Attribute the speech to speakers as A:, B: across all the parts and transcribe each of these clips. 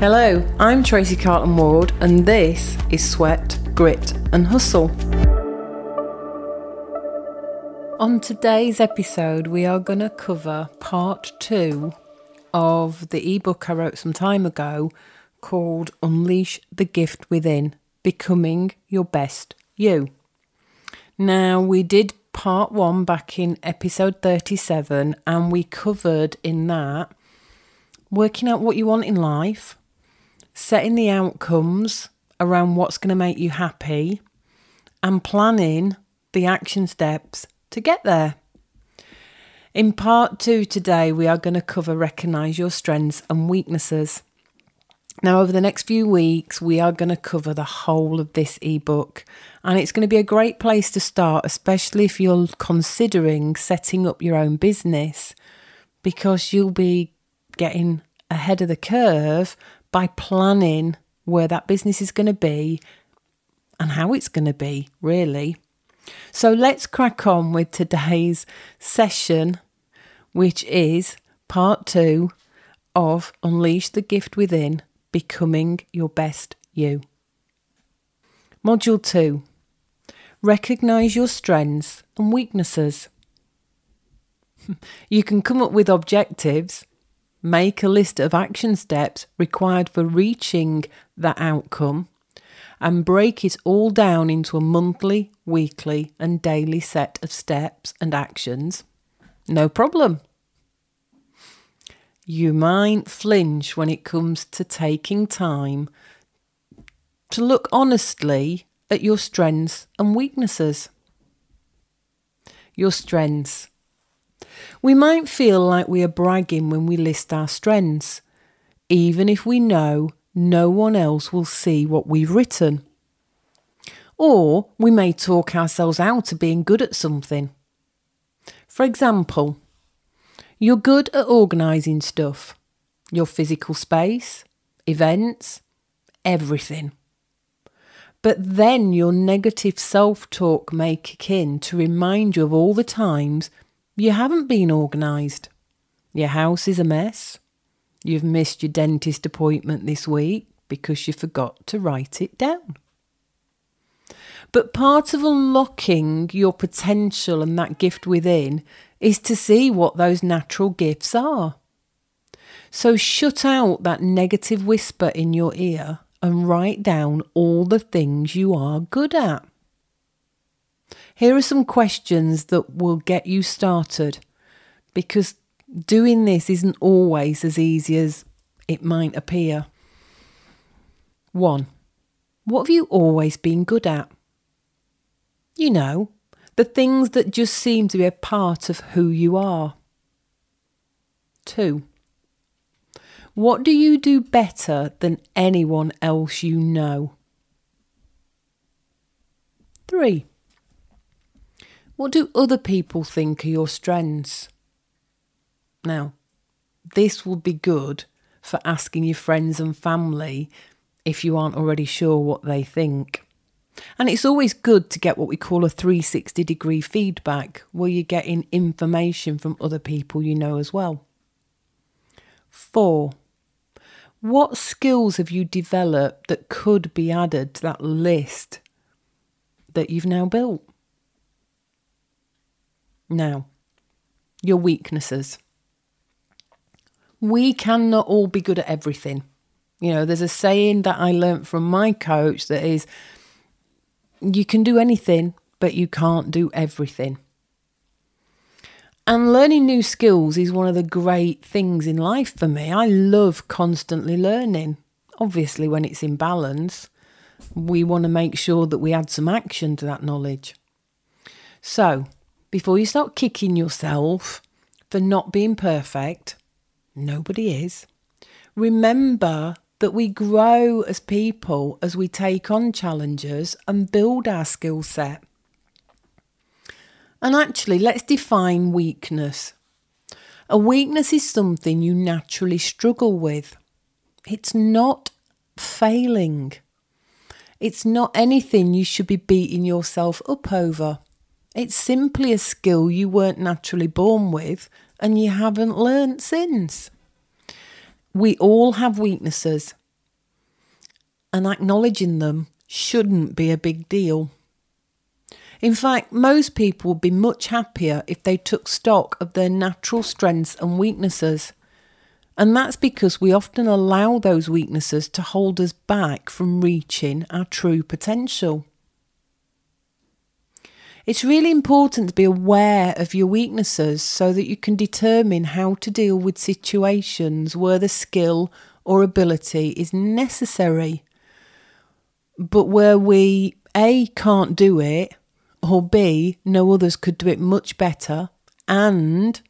A: Hello, I'm Tracy Carlton Ward, and this is Sweat, Grit, and Hustle. On today's episode, we are going to cover part two of the ebook I wrote some time ago called Unleash the Gift Within Becoming Your Best You. Now, we did part one back in episode 37, and we covered in that working out what you want in life, setting the outcomes around what's going to make you happy, and planning the action steps to get there. In part two today, we are going to cover recognize your strengths and weaknesses. Now, over the next few weeks, we are going to cover the whole of this ebook, and it's going to be a great place to start, especially if you're considering setting up your own business, because you'll be getting ahead of the curve by planning where that business is going to be and how it's going to be, really. So let's crack on with today's session, which is part two of Unleash the Gift Within Becoming Your Best You. Module 2 Recognize your strengths and weaknesses. you can come up with objectives, make a list of action steps required for reaching that outcome, and break it all down into a monthly, weekly, and daily set of steps and actions, no problem. You might flinch when it comes to taking time to look honestly at your strengths and weaknesses. Your strengths. We might feel like we are bragging when we list our strengths, even if we know no one else will see what we've written. Or we may talk ourselves out of being good at something. For example, you're good at organising stuff, your physical space, events, everything. But then your negative self talk may kick in to remind you of all the times you haven't been organised. Your house is a mess. You've missed your dentist appointment this week because you forgot to write it down. But part of unlocking your potential and that gift within is to see what those natural gifts are. So shut out that negative whisper in your ear and write down all the things you are good at. Here are some questions that will get you started because doing this isn't always as easy as it might appear. One, what have you always been good at? You know, the things that just seem to be a part of who you are. Two, what do you do better than anyone else you know? Three, what do other people think are your strengths? Now, this will be good for asking your friends and family if you aren't already sure what they think. And it's always good to get what we call a 360 degree feedback, where you're getting information from other people you know as well. Four, what skills have you developed that could be added to that list that you've now built? Now, your weaknesses we cannot all be good at everything. You know, there's a saying that I learnt from my coach that is you can do anything, but you can't do everything. And learning new skills is one of the great things in life for me. I love constantly learning. Obviously, when it's in balance, we want to make sure that we add some action to that knowledge. So, before you start kicking yourself for not being perfect, Nobody is. Remember that we grow as people as we take on challenges and build our skill set. And actually, let's define weakness. A weakness is something you naturally struggle with. It's not failing. It's not anything you should be beating yourself up over. It's simply a skill you weren't naturally born with and you haven't learnt since. We all have weaknesses, and acknowledging them shouldn't be a big deal. In fact, most people would be much happier if they took stock of their natural strengths and weaknesses. And that's because we often allow those weaknesses to hold us back from reaching our true potential. It's really important to be aware of your weaknesses so that you can determine how to deal with situations where the skill or ability is necessary, but where we A can't do it, or B no others could do it much better and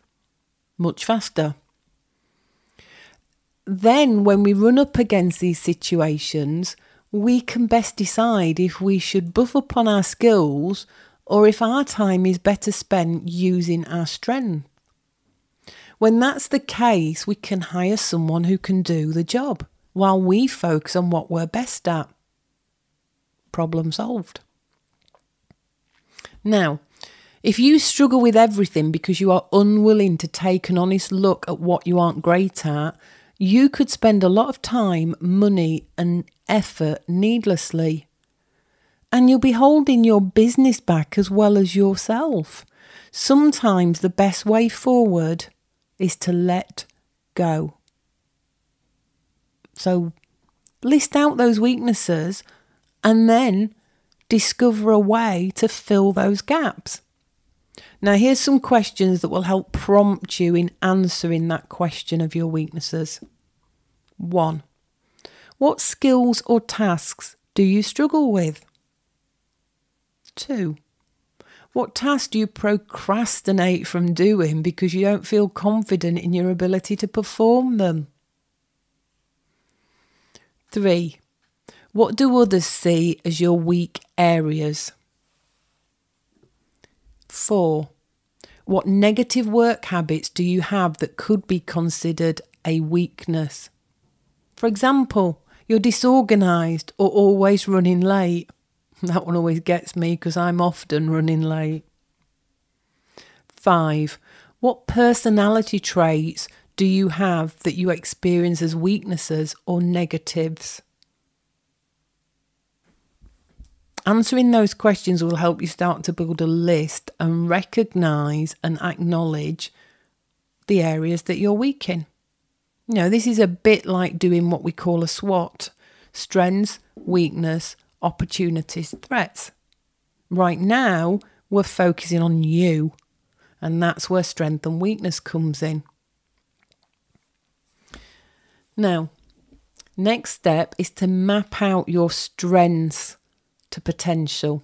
A: much faster. Then, when we run up against these situations, we can best decide if we should buff up on our skills or if our time is better spent using our strength. When that's the case, we can hire someone who can do the job while we focus on what we're best at. Problem solved. Now, if you struggle with everything because you are unwilling to take an honest look at what you aren't great at, you could spend a lot of time, money, and effort needlessly and you'll be holding your business back as well as yourself. Sometimes the best way forward is to let go. So list out those weaknesses and then discover a way to fill those gaps. Now, here's some questions that will help prompt you in answering that question of your weaknesses. One, what skills or tasks do you struggle with? Two, what tasks do you procrastinate from doing because you don't feel confident in your ability to perform them? Three, what do others see as your weak areas? Four, what negative work habits do you have that could be considered a weakness? For example, you're disorganised or always running late. That one always gets me because I'm often running late. Five, what personality traits do you have that you experience as weaknesses or negatives? Answering those questions will help you start to build a list and recognize and acknowledge the areas that you're weak in. You know, this is a bit like doing what we call a SWOT strengths, weakness, opportunities, threats. Right now, we're focusing on you, and that's where strength and weakness comes in. Now, next step is to map out your strengths to potential.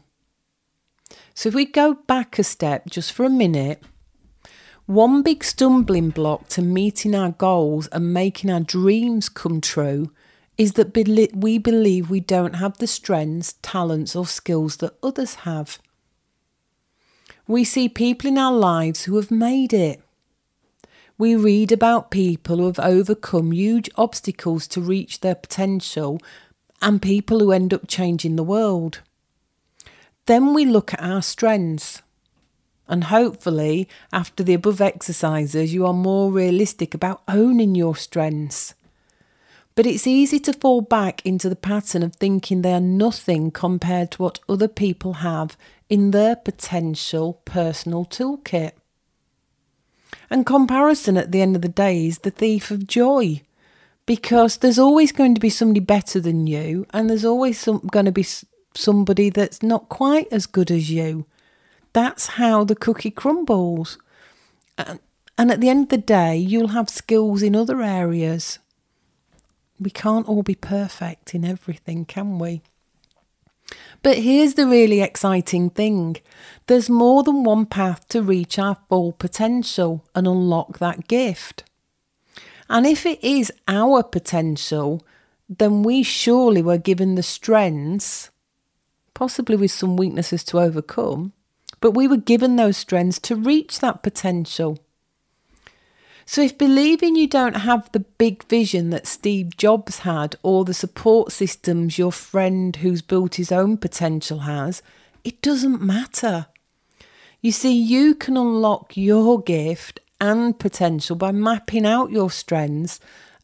A: So, if we go back a step just for a minute, one big stumbling block to meeting our goals and making our dreams come true is that we believe we don't have the strengths, talents, or skills that others have. We see people in our lives who have made it. We read about people who have overcome huge obstacles to reach their potential and people who end up changing the world. Then we look at our strengths. And hopefully, after the above exercises, you are more realistic about owning your strengths but it's easy to fall back into the pattern of thinking they are nothing compared to what other people have in their potential personal toolkit. And comparison at the end of the day is the thief of joy because there's always going to be somebody better than you, and there's always some, going to be somebody that's not quite as good as you. That's how the cookie crumbles. And, and at the end of the day, you'll have skills in other areas we can't all be perfect in everything, can we? But here's the really exciting thing there's more than one path to reach our full potential and unlock that gift. And if it is our potential, then we surely were given the strengths, possibly with some weaknesses to overcome, but we were given those strengths to reach that potential. So, if believing you don't have the big vision that Steve Jobs had or the support systems your friend who's built his own potential has, it doesn't matter. You see, you can unlock your gift and potential by mapping out your strengths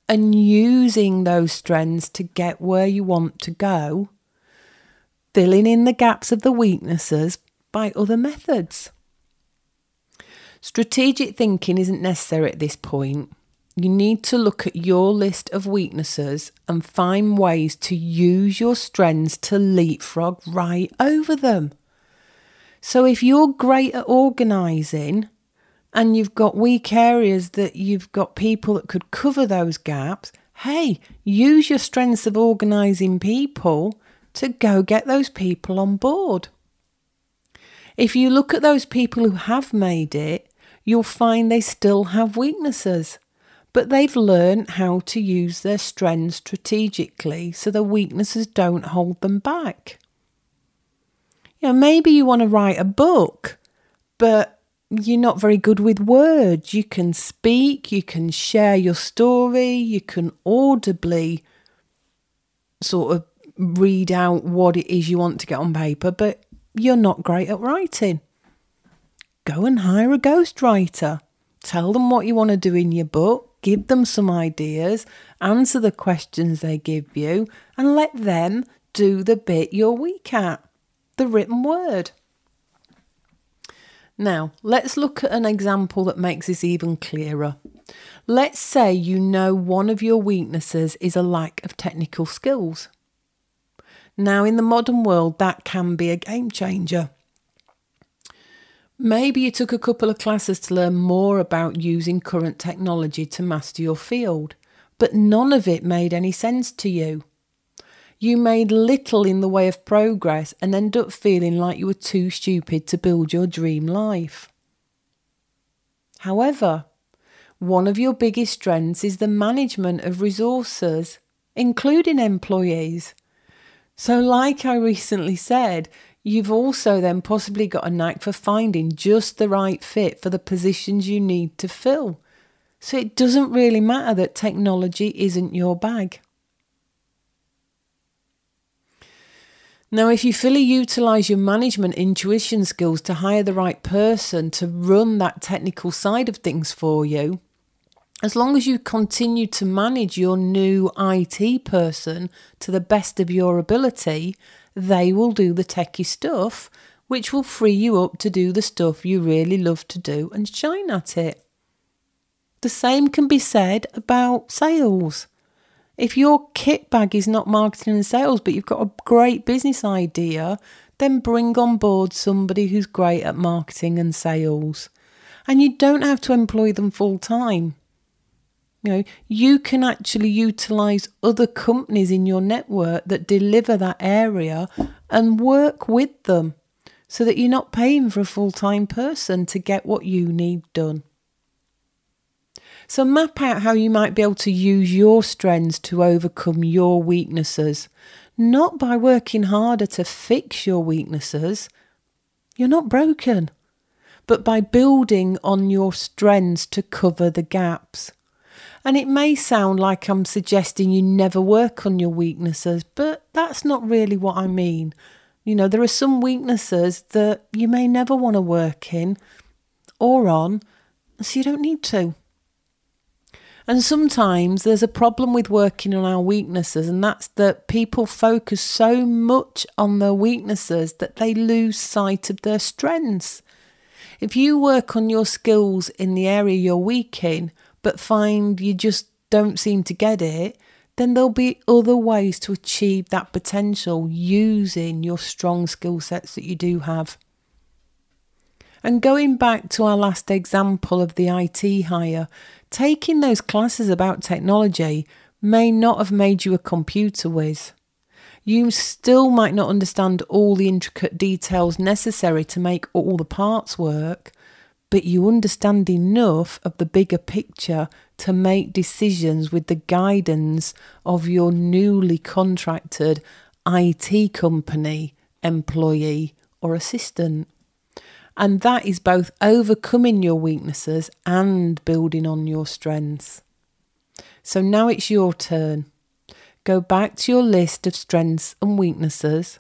A: and using those strengths to get where you want to go, filling in the gaps of the weaknesses by other methods. Strategic thinking isn't necessary at this point. You need to look at your list of weaknesses and find ways to use your strengths to leapfrog right over them. So, if you're great at organising and you've got weak areas that you've got people that could cover those gaps, hey, use your strengths of organising people to go get those people on board. If you look at those people who have made it, you'll find they still have weaknesses, but they've learned how to use their strengths strategically so the weaknesses don't hold them back. You know, maybe you want to write a book, but you're not very good with words. You can speak, you can share your story, you can audibly sort of read out what it is you want to get on paper, but you're not great at writing. Go and hire a ghostwriter. Tell them what you want to do in your book, give them some ideas, answer the questions they give you, and let them do the bit you're weak at the written word. Now, let's look at an example that makes this even clearer. Let's say you know one of your weaknesses is a lack of technical skills. Now, in the modern world, that can be a game changer. Maybe you took a couple of classes to learn more about using current technology to master your field, but none of it made any sense to you. You made little in the way of progress and end up feeling like you were too stupid to build your dream life. However, one of your biggest strengths is the management of resources, including employees. So, like I recently said, you've also then possibly got a knack for finding just the right fit for the positions you need to fill. So, it doesn't really matter that technology isn't your bag. Now, if you fully utilize your management intuition skills to hire the right person to run that technical side of things for you, as long as you continue to manage your new IT person to the best of your ability, they will do the techie stuff, which will free you up to do the stuff you really love to do and shine at it. The same can be said about sales. If your kit bag is not marketing and sales, but you've got a great business idea, then bring on board somebody who's great at marketing and sales. And you don't have to employ them full time. You know, you can actually utilize other companies in your network that deliver that area and work with them so that you're not paying for a full time person to get what you need done. So, map out how you might be able to use your strengths to overcome your weaknesses, not by working harder to fix your weaknesses. You're not broken, but by building on your strengths to cover the gaps. And it may sound like I'm suggesting you never work on your weaknesses, but that's not really what I mean. You know, there are some weaknesses that you may never want to work in or on, so you don't need to. And sometimes there's a problem with working on our weaknesses, and that's that people focus so much on their weaknesses that they lose sight of their strengths. If you work on your skills in the area you're weak in, but find you just don't seem to get it, then there'll be other ways to achieve that potential using your strong skill sets that you do have. And going back to our last example of the IT hire, taking those classes about technology may not have made you a computer whiz. You still might not understand all the intricate details necessary to make all the parts work, but you understand enough of the bigger picture to make decisions with the guidance of your newly contracted IT company, employee, or assistant. And that is both overcoming your weaknesses and building on your strengths. So now it's your turn. Go back to your list of strengths and weaknesses.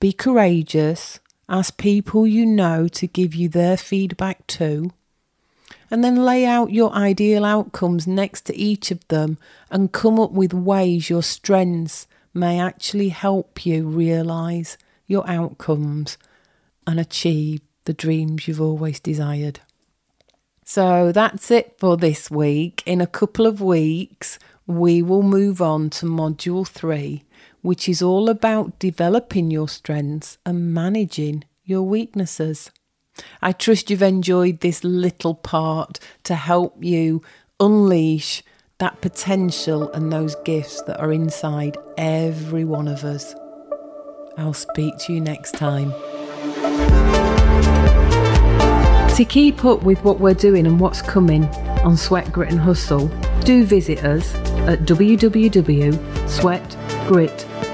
A: Be courageous. Ask people you know to give you their feedback too. and then lay out your ideal outcomes next to each of them and come up with ways your strengths may actually help you realise your outcomes and achieve the dreams you've always desired. So that's it for this week. In a couple of weeks, we will move on to module three, which is all about developing your strengths and managing your weaknesses. I trust you've enjoyed this little part to help you unleash that potential and those gifts that are inside every one of us. I'll speak to you next time. To keep up with what we're doing and what's coming on Sweat, Grit and Hustle, do visit us at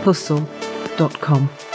A: www.sweatgrithustle.com.